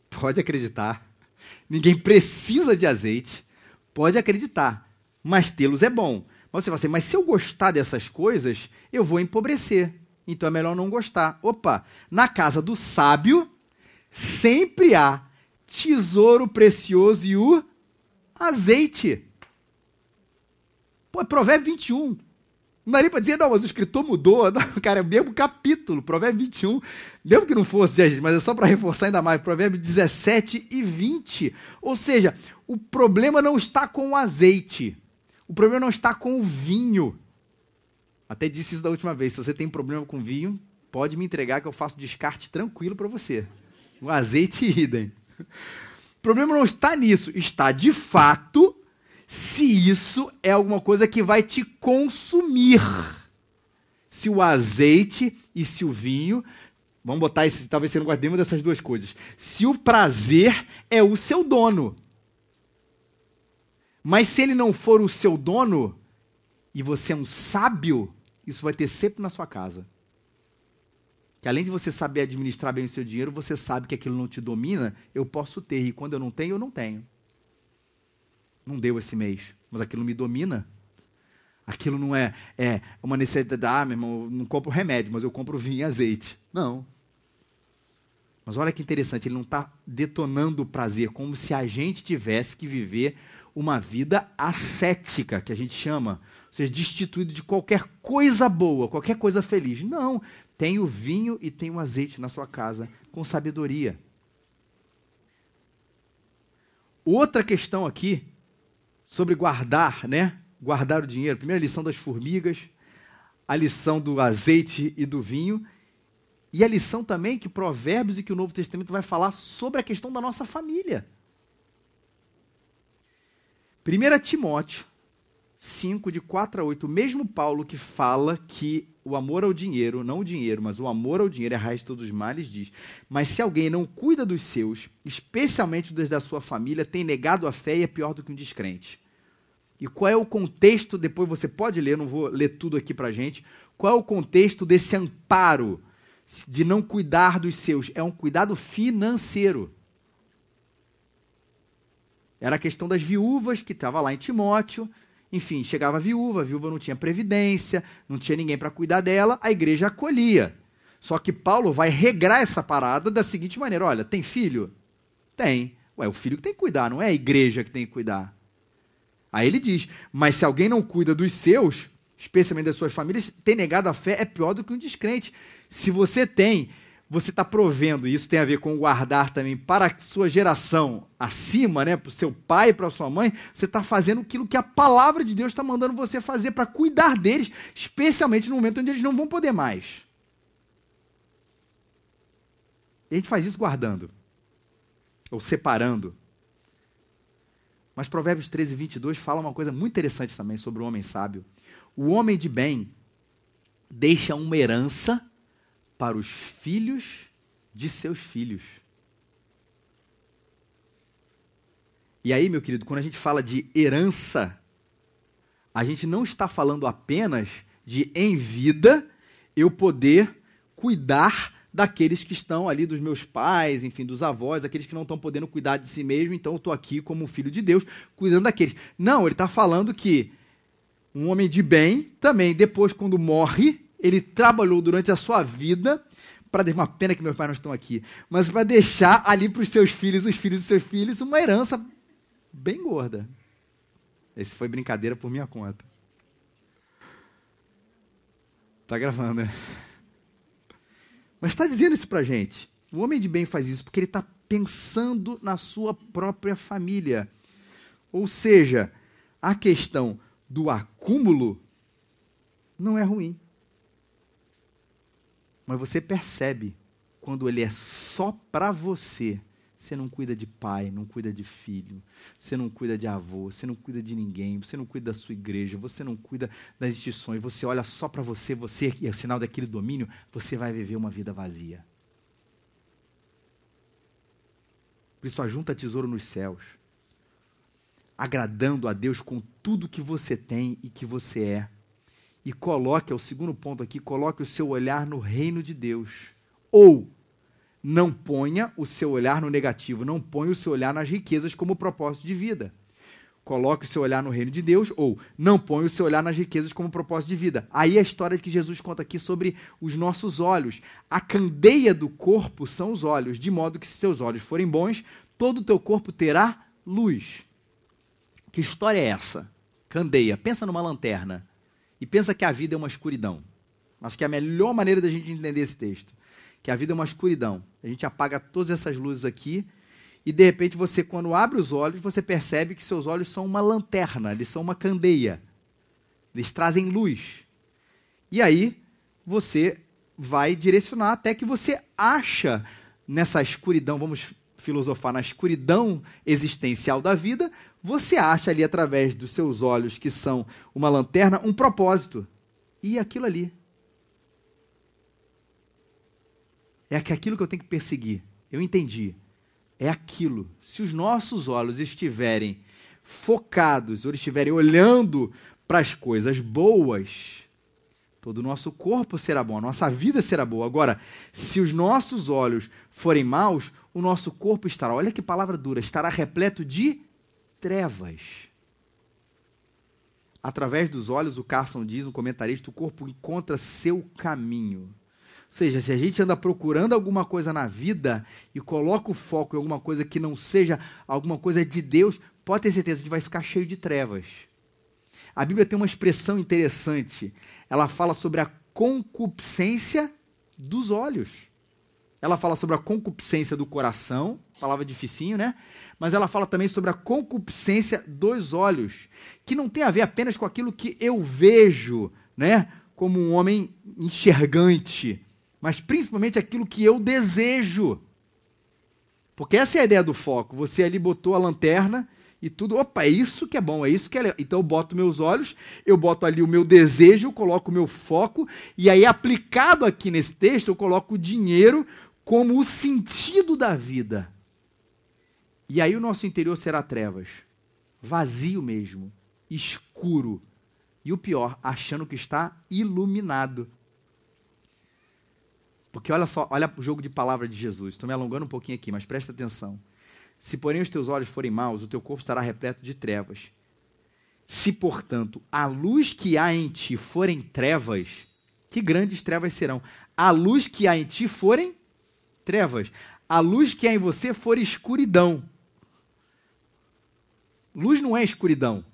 pode acreditar. Ninguém precisa de azeite, pode acreditar, mas tê-los é bom. Mas você fala assim, mas se eu gostar dessas coisas, eu vou empobrecer. Então é melhor não gostar. Opa, na casa do sábio sempre há tesouro precioso e o azeite. Pô, é Provérbio 21. Não daria para dizer, não, mas o escritor mudou. Não, cara, é o mesmo capítulo, Provérbio 21. Mesmo que não fosse, gente, mas é só para reforçar ainda mais. Provérbio 17 e 20. Ou seja, o problema não está com o azeite. O problema não está com o vinho. Até disse isso da última vez. Se você tem problema com vinho, pode me entregar que eu faço descarte tranquilo para você. O azeite idem. O problema não está nisso. Está de fato se isso é alguma coisa que vai te consumir. Se o azeite e se o vinho, vamos botar isso, talvez você não goste nenhuma dessas duas coisas. Se o prazer é o seu dono. Mas se ele não for o seu dono e você é um sábio, isso vai ter sempre na sua casa. Que além de você saber administrar bem o seu dinheiro, você sabe que aquilo não te domina, eu posso ter, e quando eu não tenho, eu não tenho não deu esse mês, mas aquilo me domina. Aquilo não é, é uma necessidade, ah, meu irmão, eu não compro remédio, mas eu compro vinho e azeite. Não. Mas olha que interessante, ele não está detonando o prazer, como se a gente tivesse que viver uma vida ascética, que a gente chama, ou seja, destituído de qualquer coisa boa, qualquer coisa feliz. Não, tem o vinho e tem o azeite na sua casa, com sabedoria. Outra questão aqui sobre guardar, né? Guardar o dinheiro. Primeira lição das formigas, a lição do azeite e do vinho, e a lição também que Provérbios e que o Novo Testamento vai falar sobre a questão da nossa família. 1 Timóteo 5, de 4 a 8, o mesmo Paulo que fala que o amor ao dinheiro, não o dinheiro, mas o amor ao dinheiro é a raiz de todos os males, diz: Mas se alguém não cuida dos seus, especialmente dos da sua família, tem negado a fé e é pior do que um descrente. E qual é o contexto? Depois você pode ler, não vou ler tudo aqui para gente. Qual é o contexto desse amparo de não cuidar dos seus? É um cuidado financeiro. Era a questão das viúvas que estava lá em Timóteo enfim, chegava a viúva, a viúva não tinha previdência, não tinha ninguém para cuidar dela, a igreja acolhia. Só que Paulo vai regrar essa parada da seguinte maneira: olha, tem filho? Tem. Ué, o filho que tem que cuidar, não é a igreja que tem que cuidar. Aí ele diz: mas se alguém não cuida dos seus, especialmente das suas famílias, tem negado a fé é pior do que um descrente. Se você tem você está provendo, e isso tem a ver com guardar também para a sua geração acima, né, para o seu pai, para a sua mãe, você está fazendo aquilo que a palavra de Deus está mandando você fazer para cuidar deles, especialmente no momento onde eles não vão poder mais. E a gente faz isso guardando, ou separando. Mas Provérbios 13, 22 fala uma coisa muito interessante também sobre o homem sábio. O homem de bem deixa uma herança para os filhos de seus filhos. E aí, meu querido, quando a gente fala de herança, a gente não está falando apenas de em vida eu poder cuidar daqueles que estão ali, dos meus pais, enfim, dos avós, aqueles que não estão podendo cuidar de si mesmo, então eu estou aqui como filho de Deus, cuidando daqueles. Não, ele está falando que um homem de bem também, depois, quando morre, ele trabalhou durante a sua vida para deixar uma pena que meus pais não estão aqui, mas para deixar ali para os seus filhos, os filhos dos seus filhos, uma herança bem gorda. Esse foi brincadeira por minha conta. Tá gravando, né? Mas está dizendo isso para gente. O homem de bem faz isso porque ele está pensando na sua própria família. Ou seja, a questão do acúmulo não é ruim. Mas você percebe quando ele é só para você. Você não cuida de pai, não cuida de filho, você não cuida de avô, você não cuida de ninguém, você não cuida da sua igreja, você não cuida das instituições, você olha só para você, você e é o sinal daquele domínio, você vai viver uma vida vazia. Por isso, ajunta tesouro nos céus, agradando a Deus com tudo que você tem e que você é e coloque, é o segundo ponto aqui, coloque o seu olhar no reino de Deus. Ou não ponha o seu olhar no negativo, não ponha o seu olhar nas riquezas como propósito de vida. Coloque o seu olhar no reino de Deus, ou não ponha o seu olhar nas riquezas como propósito de vida. Aí a história que Jesus conta aqui sobre os nossos olhos. A candeia do corpo são os olhos, de modo que se seus olhos forem bons, todo o teu corpo terá luz. Que história é essa? Candeia. Pensa numa lanterna e pensa que a vida é uma escuridão. Acho que é a melhor maneira da gente entender esse texto. Que a vida é uma escuridão. A gente apaga todas essas luzes aqui e de repente você, quando abre os olhos, você percebe que seus olhos são uma lanterna, eles são uma candeia. Eles trazem luz. E aí você vai direcionar até que você acha nessa escuridão, vamos filosofar na escuridão existencial da vida, você acha ali através dos seus olhos, que são uma lanterna, um propósito. E aquilo ali. É aquilo que eu tenho que perseguir. Eu entendi. É aquilo. Se os nossos olhos estiverem focados, ou estiverem olhando para as coisas boas, todo o nosso corpo será bom, a nossa vida será boa. Agora, se os nossos olhos forem maus, o nosso corpo estará, olha que palavra dura, estará repleto de trevas. Através dos olhos, o Carson diz, um comentarista, o corpo encontra seu caminho. Ou seja, se a gente anda procurando alguma coisa na vida e coloca o foco em alguma coisa que não seja alguma coisa de Deus, pode ter certeza, gente vai ficar cheio de trevas. A Bíblia tem uma expressão interessante. Ela fala sobre a concupiscência dos olhos. Ela fala sobre a concupiscência do coração, palavra dificinho, né? Mas ela fala também sobre a concupiscência dos olhos, que não tem a ver apenas com aquilo que eu vejo, né? Como um homem enxergante, mas principalmente aquilo que eu desejo. Porque essa é a ideia do foco. Você ali botou a lanterna e tudo. Opa, é isso que é bom, é isso que é. Então eu boto meus olhos, eu boto ali o meu desejo, coloco o meu foco, e aí aplicado aqui nesse texto, eu coloco o dinheiro como o sentido da vida. E aí o nosso interior será trevas, vazio mesmo, escuro. E o pior, achando que está iluminado. Porque olha só, olha o jogo de palavra de Jesus. Estou me alongando um pouquinho aqui, mas presta atenção. Se, porém, os teus olhos forem maus, o teu corpo estará repleto de trevas. Se, portanto, a luz que há em ti forem trevas, que grandes trevas serão. A luz que há em ti forem trevas. A luz que há em você for escuridão. Luz não é escuridão.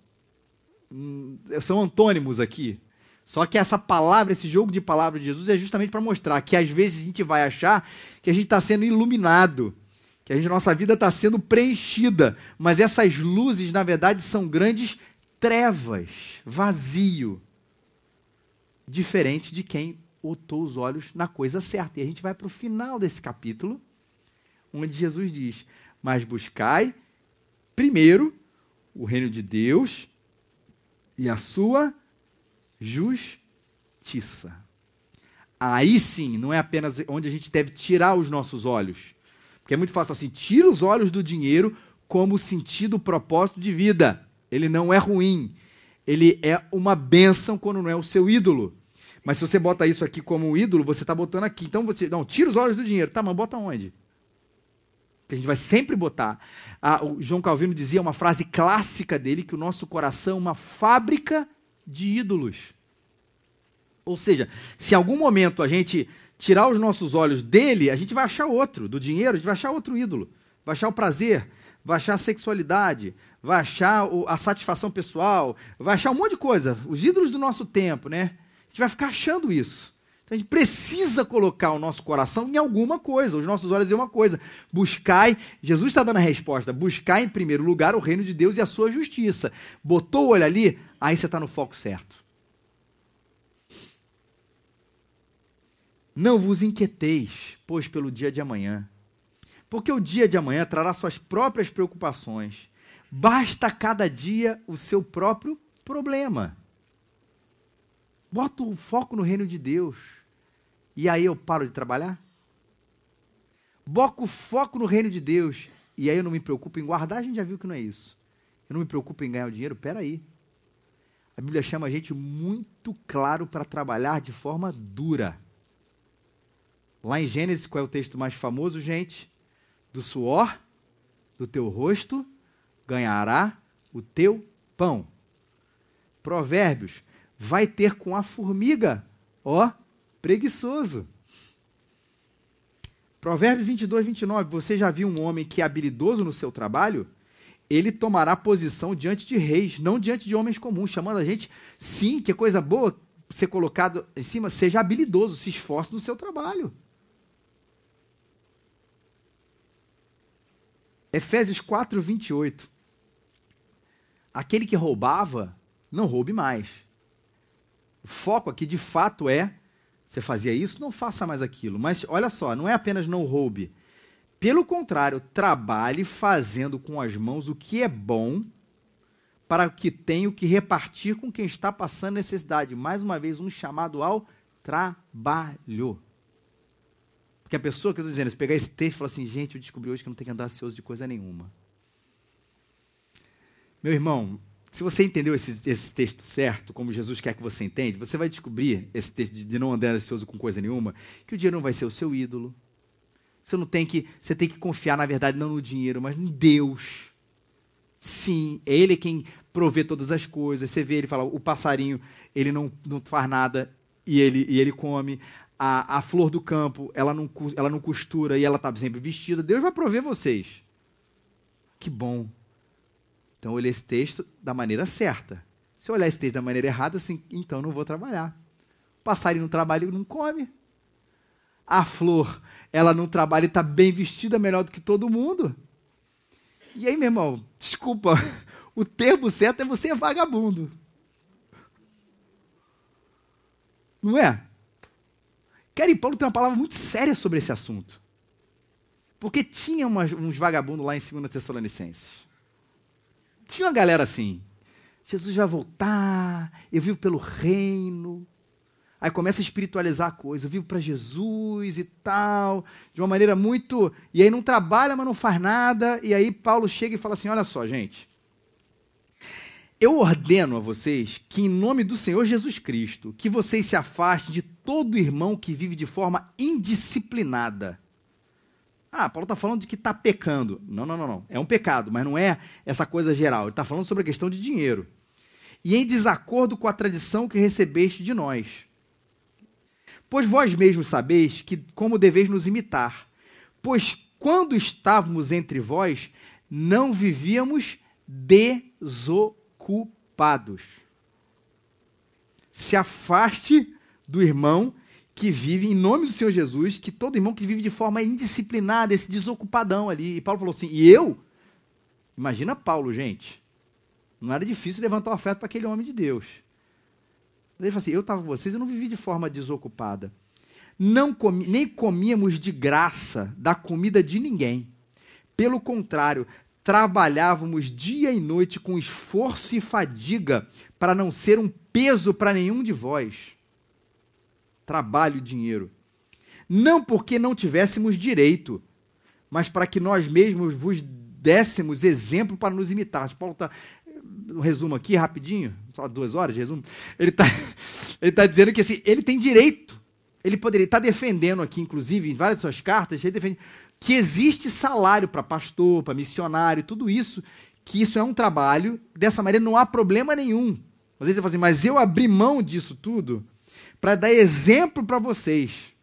Hum, são antônimos aqui. Só que essa palavra, esse jogo de palavras de Jesus é justamente para mostrar que às vezes a gente vai achar que a gente está sendo iluminado que a gente, nossa vida está sendo preenchida, mas essas luzes, na verdade, são grandes trevas, vazio, diferente de quem botou os olhos na coisa certa. E a gente vai para o final desse capítulo, onde Jesus diz: Mas buscai primeiro o reino de Deus e a sua justiça. Aí sim, não é apenas onde a gente deve tirar os nossos olhos porque é muito fácil assim, tira os olhos do dinheiro como sentido, propósito de vida. Ele não é ruim. Ele é uma bênção quando não é o seu ídolo. Mas se você bota isso aqui como um ídolo, você está botando aqui. Então você, não, tira os olhos do dinheiro. Tá, mas bota onde? Que a gente vai sempre botar. Ah, o João Calvino dizia uma frase clássica dele que o nosso coração é uma fábrica de ídolos. Ou seja, se em algum momento a gente tirar os nossos olhos dele, a gente vai achar outro. Do dinheiro, a gente vai achar outro ídolo. Vai achar o prazer, vai achar a sexualidade, vai achar a satisfação pessoal, vai achar um monte de coisa. Os ídolos do nosso tempo, né? A gente vai ficar achando isso. Então a gente precisa colocar o nosso coração em alguma coisa, os nossos olhos em uma coisa. Buscai, Jesus está dando a resposta, buscai em primeiro lugar o reino de Deus e a sua justiça. Botou o olho ali, aí você está no foco certo. Não vos inquieteis, pois, pelo dia de amanhã, porque o dia de amanhã trará suas próprias preocupações. Basta cada dia o seu próprio problema. Bota o foco no reino de Deus. E aí eu paro de trabalhar? Boto o foco no reino de Deus. E aí eu não me preocupo em guardar, a gente já viu que não é isso. Eu não me preocupo em ganhar o dinheiro, peraí. A Bíblia chama a gente muito claro para trabalhar de forma dura. Lá em Gênesis, qual é o texto mais famoso, gente? Do suor do teu rosto ganhará o teu pão. Provérbios, vai ter com a formiga, ó, preguiçoso. Provérbios 22, 29, você já viu um homem que é habilidoso no seu trabalho? ele tomará posição diante de reis, não diante de homens comuns, chamando a gente, sim, que coisa boa ser colocado em cima, seja habilidoso, se esforce no seu trabalho. Efésios 4, 28. Aquele que roubava, não roube mais. O foco aqui de fato é: você fazia isso, não faça mais aquilo. Mas olha só, não é apenas não roube. Pelo contrário, trabalhe fazendo com as mãos o que é bom, para que tenha o que repartir com quem está passando necessidade. Mais uma vez, um chamado ao trabalho. Porque a pessoa que eu estou dizendo, se pegar esse texto e falar assim, gente, eu descobri hoje que não tenho que andar ansioso de coisa nenhuma. Meu irmão, se você entendeu esse, esse, texto certo, como Jesus quer que você entenda, você vai descobrir esse texto de, de não andar ansioso com coisa nenhuma, que o dinheiro não vai ser o seu ídolo. Você não tem que, você tem que confiar, na verdade, não no dinheiro, mas em Deus. Sim, é Ele quem provê todas as coisas. Você vê ele fala, o passarinho, ele não, não faz nada e ele, e ele come a, a flor do campo, ela não, ela não costura e ela está sempre vestida. Deus vai prover vocês. Que bom. Então eu esse texto da maneira certa. Se eu olhar esse texto da maneira errada, assim, então não vou trabalhar. O passarinho não trabalha e não come. A flor, ela não trabalha e está bem vestida melhor do que todo mundo. E aí, meu irmão, desculpa, o termo certo é você é vagabundo. Não é? Cara, Paulo tem uma palavra muito séria sobre esse assunto. Porque tinha umas, uns vagabundos lá em 2 Tessalonicenses. Tinha uma galera assim. Jesus vai voltar, eu vivo pelo reino. Aí começa a espiritualizar a coisa, eu vivo para Jesus e tal, de uma maneira muito. E aí não trabalha, mas não faz nada. E aí Paulo chega e fala assim: olha só, gente. Eu ordeno a vocês que, em nome do Senhor Jesus Cristo, que vocês se afastem de todo irmão que vive de forma indisciplinada. Ah, Paulo está falando de que está pecando. Não, não, não, não. É um pecado, mas não é essa coisa geral. Ele está falando sobre a questão de dinheiro. E em desacordo com a tradição que recebeste de nós. Pois vós mesmos sabeis que como deveis nos imitar. Pois quando estávamos entre vós, não vivíamos desocupados. Se afaste do irmão que vive em nome do Senhor Jesus, que todo irmão que vive de forma indisciplinada, esse desocupadão ali. E Paulo falou assim: e eu? Imagina Paulo, gente. Não era difícil levantar o afeto para aquele homem de Deus. Ele falou assim: eu estava com vocês, eu não vivi de forma desocupada. Não comi, nem comíamos de graça da comida de ninguém. Pelo contrário, trabalhávamos dia e noite com esforço e fadiga para não ser um peso para nenhum de vós. Trabalho e dinheiro. Não porque não tivéssemos direito, mas para que nós mesmos vos dessemos exemplo para nos imitar. Paulo está. Um resumo aqui, rapidinho, só duas horas de resumo. Ele está ele tá dizendo que assim, ele tem direito. Ele poderia estar tá defendendo aqui, inclusive, em várias suas cartas, ele defende que existe salário para pastor, para missionário, tudo isso, que isso é um trabalho, dessa maneira não há problema nenhum. Mas ele está assim, mas eu abri mão disso tudo para dar exemplo para vocês.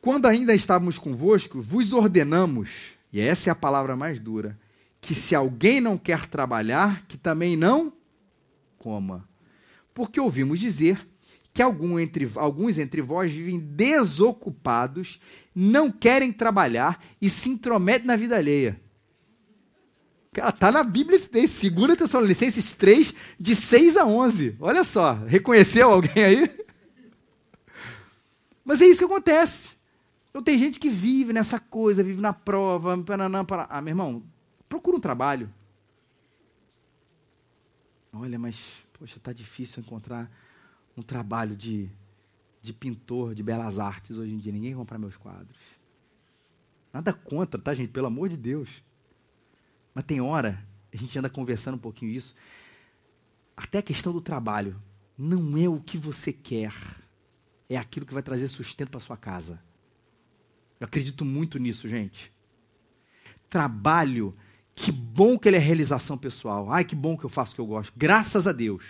Quando ainda estávamos convosco, vos ordenamos, e essa é a palavra mais dura, que se alguém não quer trabalhar, que também não coma. Porque ouvimos dizer que algum entre, alguns entre vós vivem desocupados, não querem trabalhar e se intrometem na vida alheia. Cara, tá na Bíblia esse texto, 2 Tessalonicenses 3, de 6 a 11. Olha só, reconheceu alguém aí? Mas é isso que acontece. Então tem gente que vive nessa coisa, vive na prova, pananã, para... Ah, meu irmão, procura um trabalho. Olha, mas, poxa, tá difícil encontrar um trabalho de, de pintor de belas artes hoje em dia. Ninguém compra meus quadros. Nada contra, tá, gente? Pelo amor de Deus. Mas tem hora, a gente anda conversando um pouquinho isso. Até a questão do trabalho. Não é o que você quer. É aquilo que vai trazer sustento para sua casa. Eu acredito muito nisso, gente. Trabalho, que bom que ele é realização pessoal. Ai, que bom que eu faço o que eu gosto. Graças a Deus.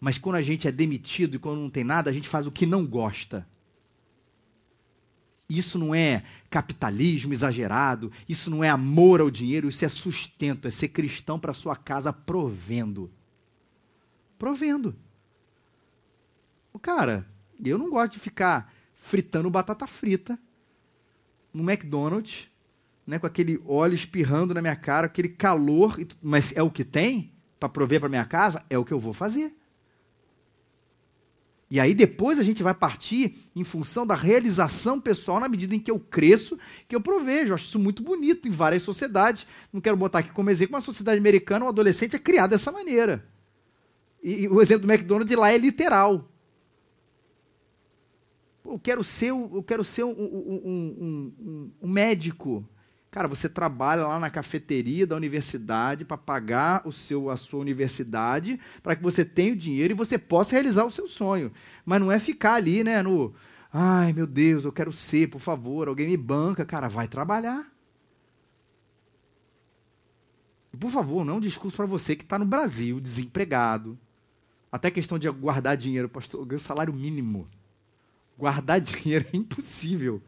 Mas quando a gente é demitido e quando não tem nada, a gente faz o que não gosta. Isso não é capitalismo exagerado, isso não é amor ao dinheiro, isso é sustento, é ser cristão para sua casa provendo. Provendo. O cara, eu não gosto de ficar fritando batata frita no McDonald's, né, com aquele óleo espirrando na minha cara, aquele calor, mas é o que tem para prover para minha casa, é o que eu vou fazer. E aí depois a gente vai partir em função da realização pessoal na medida em que eu cresço, que eu provejo. Eu acho isso muito bonito em várias sociedades. Não quero botar aqui como exemplo, uma sociedade americana, um adolescente é criado dessa maneira. E, e o exemplo do McDonald's lá é literal. Eu quero ser, eu quero ser um, um, um, um médico. Cara, você trabalha lá na cafeteria da universidade para pagar o seu, a sua universidade, para que você tenha o dinheiro e você possa realizar o seu sonho. Mas não é ficar ali, né, no, ai, meu Deus, eu quero ser, por favor, alguém me banca. Cara, vai trabalhar. E, por favor, não é um discurso para você que está no Brasil, desempregado. Até questão de guardar dinheiro, pastor, ganho salário mínimo. Guardar dinheiro é impossível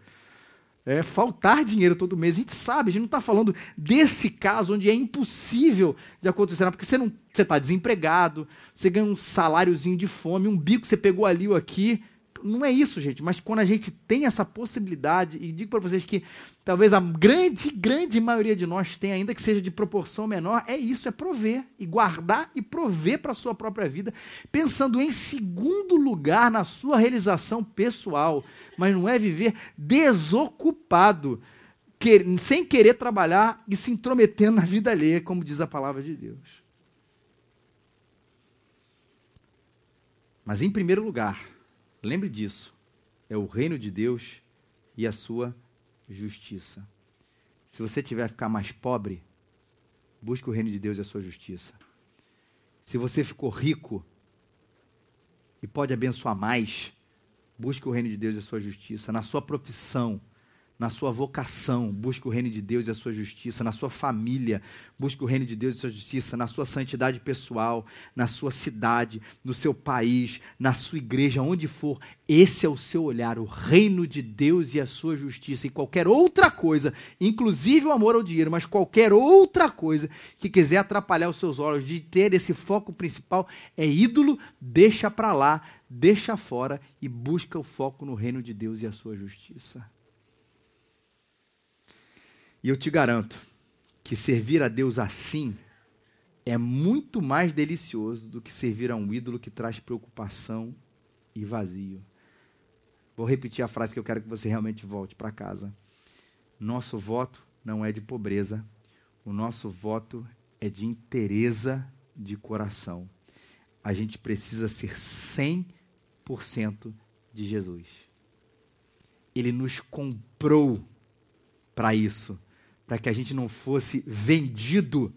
é, faltar dinheiro todo mês. A gente sabe, a gente não está falando desse caso onde é impossível de acontecer, porque você não você está desempregado, você ganha um saláriozinho de fome, um bico você pegou ali ou aqui, não é isso, gente, mas quando a gente tem essa possibilidade, e digo para vocês que talvez a grande, grande maioria de nós tem, ainda que seja de proporção menor, é isso, é prover, e guardar e prover para a sua própria vida, pensando em segundo lugar na sua realização pessoal, mas não é viver desocupado, que, sem querer trabalhar e se intrometendo na vida alheia, como diz a palavra de Deus. Mas em primeiro lugar, Lembre disso. É o reino de Deus e a sua justiça. Se você tiver ficar mais pobre, busque o reino de Deus e a sua justiça. Se você ficou rico e pode abençoar mais, busque o reino de Deus e a sua justiça. Na sua profissão, na sua vocação, busque o reino de Deus e a sua justiça, na sua família, busque o reino de Deus e a sua justiça, na sua santidade pessoal, na sua cidade, no seu país, na sua igreja, onde for, esse é o seu olhar, o reino de Deus e a sua justiça, e qualquer outra coisa, inclusive o amor ao dinheiro, mas qualquer outra coisa que quiser atrapalhar os seus olhos de ter esse foco principal é ídolo, deixa para lá, deixa fora e busca o foco no reino de Deus e a sua justiça. E eu te garanto que servir a Deus assim é muito mais delicioso do que servir a um ídolo que traz preocupação e vazio. Vou repetir a frase que eu quero que você realmente volte para casa. Nosso voto não é de pobreza, o nosso voto é de interesa de coração. A gente precisa ser 100% de Jesus. Ele nos comprou para isso para que a gente não fosse vendido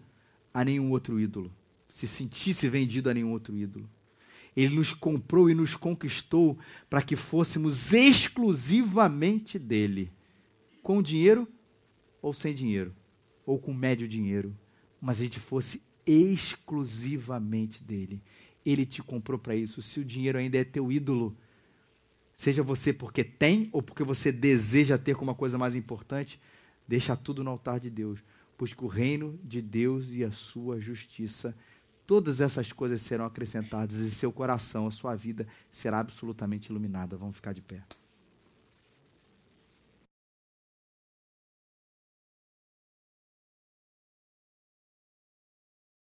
a nenhum outro ídolo, se sentisse vendido a nenhum outro ídolo. Ele nos comprou e nos conquistou para que fôssemos exclusivamente dele, com dinheiro ou sem dinheiro, ou com médio dinheiro, mas a gente fosse exclusivamente dele. Ele te comprou para isso. Se o dinheiro ainda é teu ídolo, seja você porque tem ou porque você deseja ter como uma coisa mais importante, Deixa tudo no altar de Deus. Busca o reino de Deus e a sua justiça. Todas essas coisas serão acrescentadas e seu coração, a sua vida será absolutamente iluminada. Vamos ficar de pé.